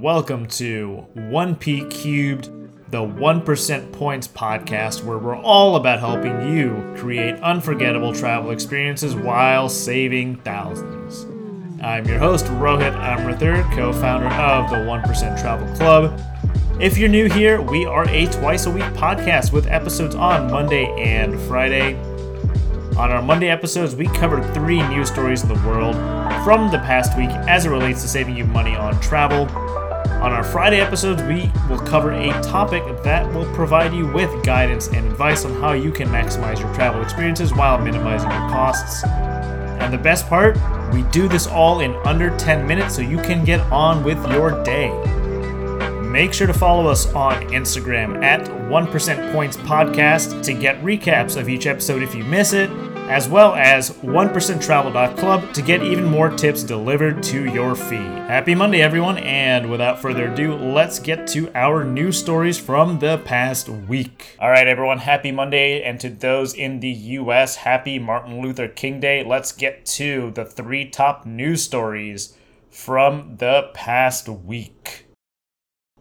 Welcome to 1P Cubed, the 1% Points podcast, where we're all about helping you create unforgettable travel experiences while saving thousands. I'm your host, Rohit Amrathur, co founder of the 1% Travel Club. If you're new here, we are a twice a week podcast with episodes on Monday and Friday. On our Monday episodes, we covered three news stories in the world from the past week as it relates to saving you money on travel. On our Friday episodes, we will cover a topic that will provide you with guidance and advice on how you can maximize your travel experiences while minimizing your costs. And the best part, we do this all in under 10 minutes so you can get on with your day. Make sure to follow us on Instagram at 1% Points Podcast to get recaps of each episode if you miss it, as well as 1%travel.club to get even more tips delivered to your feed. Happy Monday, everyone, and without further ado, let's get to our news stories from the past week. All right, everyone, happy Monday, and to those in the US, happy Martin Luther King Day. Let's get to the three top news stories from the past week.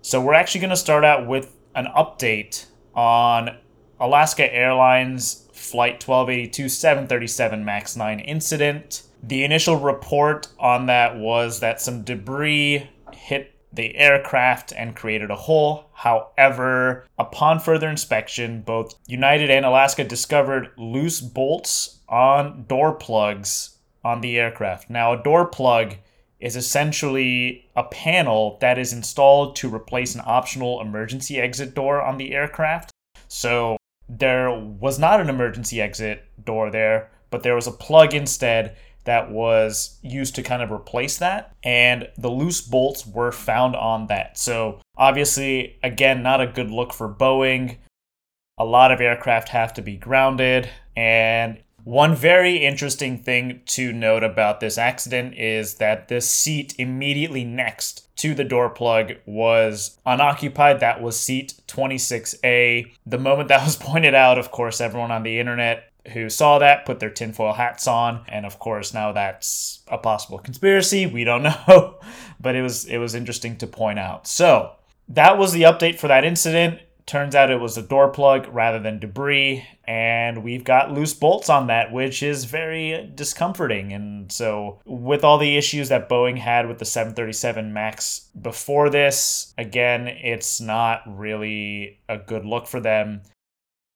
So, we're actually going to start out with an update on Alaska Airlines Flight 1282 737 MAX 9 incident. The initial report on that was that some debris hit the aircraft and created a hole. However, upon further inspection, both United and Alaska discovered loose bolts on door plugs on the aircraft. Now, a door plug is essentially a panel that is installed to replace an optional emergency exit door on the aircraft. So there was not an emergency exit door there, but there was a plug instead that was used to kind of replace that. And the loose bolts were found on that. So, obviously, again, not a good look for Boeing. A lot of aircraft have to be grounded. And one very interesting thing to note about this accident is that the seat immediately next to the door plug was unoccupied. That was seat 26A. The moment that was pointed out, of course, everyone on the internet who saw that put their tinfoil hats on. And of course now that's a possible conspiracy. We don't know. But it was it was interesting to point out. So that was the update for that incident Turns out it was a door plug rather than debris, and we've got loose bolts on that, which is very discomforting. And so, with all the issues that Boeing had with the 737 MAX before this, again, it's not really a good look for them.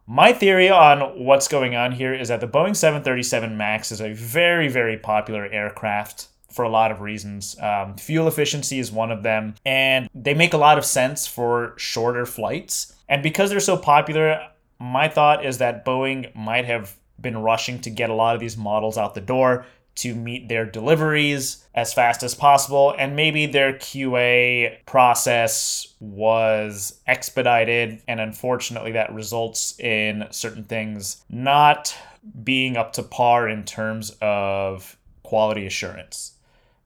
My theory on what's going on here is that the Boeing 737 MAX is a very, very popular aircraft for a lot of reasons. Um, fuel efficiency is one of them, and they make a lot of sense for shorter flights. And because they're so popular, my thought is that Boeing might have been rushing to get a lot of these models out the door to meet their deliveries as fast as possible. And maybe their QA process was expedited. And unfortunately, that results in certain things not being up to par in terms of quality assurance.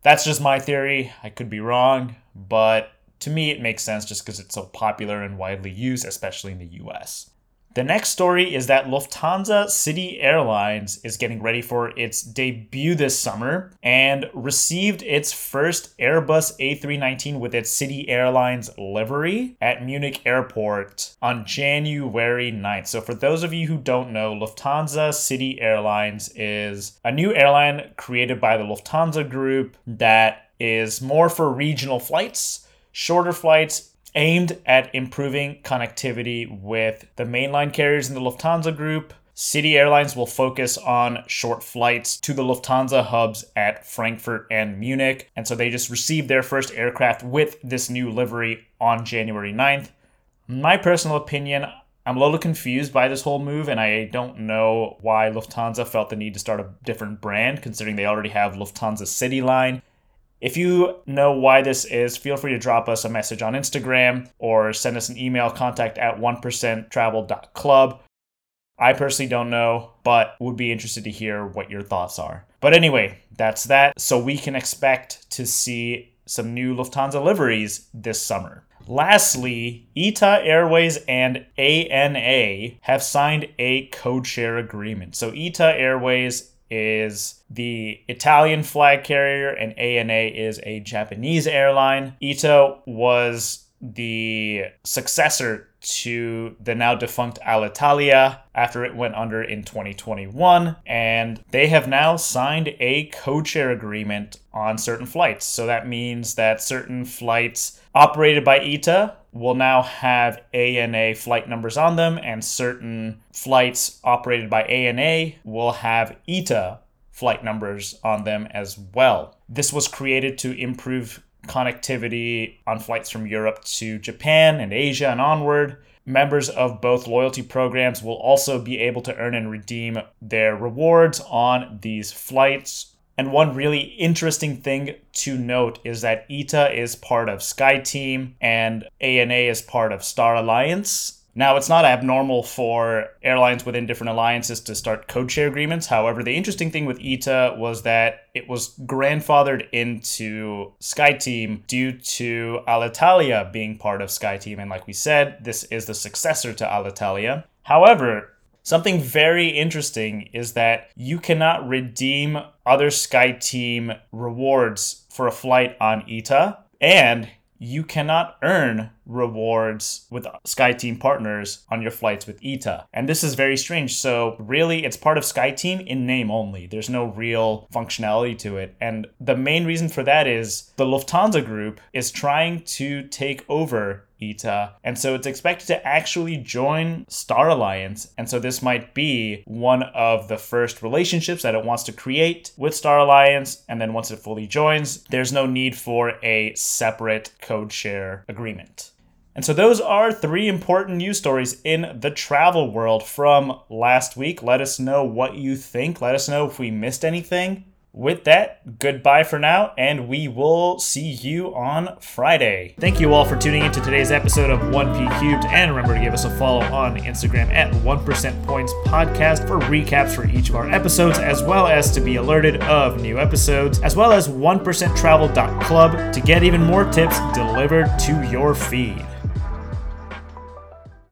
That's just my theory. I could be wrong, but to me, it makes sense just because it's so popular and widely used, especially in the US. The next story is that Lufthansa City Airlines is getting ready for its debut this summer and received its first Airbus A319 with its City Airlines livery at Munich Airport on January 9th. So, for those of you who don't know, Lufthansa City Airlines is a new airline created by the Lufthansa Group that is more for regional flights, shorter flights, aimed at improving connectivity with the mainline carriers in the Lufthansa group. City Airlines will focus on short flights to the Lufthansa hubs at Frankfurt and Munich. And so they just received their first aircraft with this new livery on January 9th. My personal opinion, I'm a little confused by this whole move, and I don't know why Lufthansa felt the need to start a different brand, considering they already have Lufthansa City Line. If you know why this is, feel free to drop us a message on Instagram or send us an email contact at 1percenttravel.club. I personally don't know, but would be interested to hear what your thoughts are. But anyway, that's that. So we can expect to see some new Lufthansa liveries this summer. Lastly, ITA Airways and ANA have signed a code share agreement. So ITA Airways is the Italian flag carrier, and ANA is a Japanese airline. ITA was the successor to the now defunct Alitalia after it went under in 2021. And they have now signed a code share agreement on certain flights. So that means that certain flights operated by ITA will now have ANA flight numbers on them, and certain flights operated by ANA will have ITA flight numbers on them as well. This was created to improve connectivity on flights from Europe to Japan and Asia and onward. Members of both loyalty programs will also be able to earn and redeem their rewards on these flights. And one really interesting thing to note is that ITA is part of SkyTeam and ANA is part of Star Alliance. Now, it's not abnormal for airlines within different alliances to start code share agreements. However, the interesting thing with ITA was that it was grandfathered into SkyTeam due to Alitalia being part of SkyTeam. And like we said, this is the successor to Alitalia. However, Something very interesting is that you cannot redeem other SkyTeam rewards for a flight on ITA, and you cannot earn rewards with SkyTeam partners on your flights with ITA. And this is very strange. So, really, it's part of SkyTeam in name only. There's no real functionality to it. And the main reason for that is the Lufthansa group is trying to take over ITA. And so it's expected to actually join Star Alliance. And so this might be one of the first relationships that it wants to create with Star Alliance. And then once it fully joins, there's no need for a separate code share agreement. And so those are three important news stories in the travel world from last week. Let us know what you think. Let us know if we missed anything. With that, goodbye for now, and we will see you on Friday. Thank you all for tuning into today's episode of 1P Cubed, and remember to give us a follow on Instagram at 1% Points Podcast for recaps for each of our episodes, as well as to be alerted of new episodes, as well as 1%travel.club to get even more tips delivered to your feed.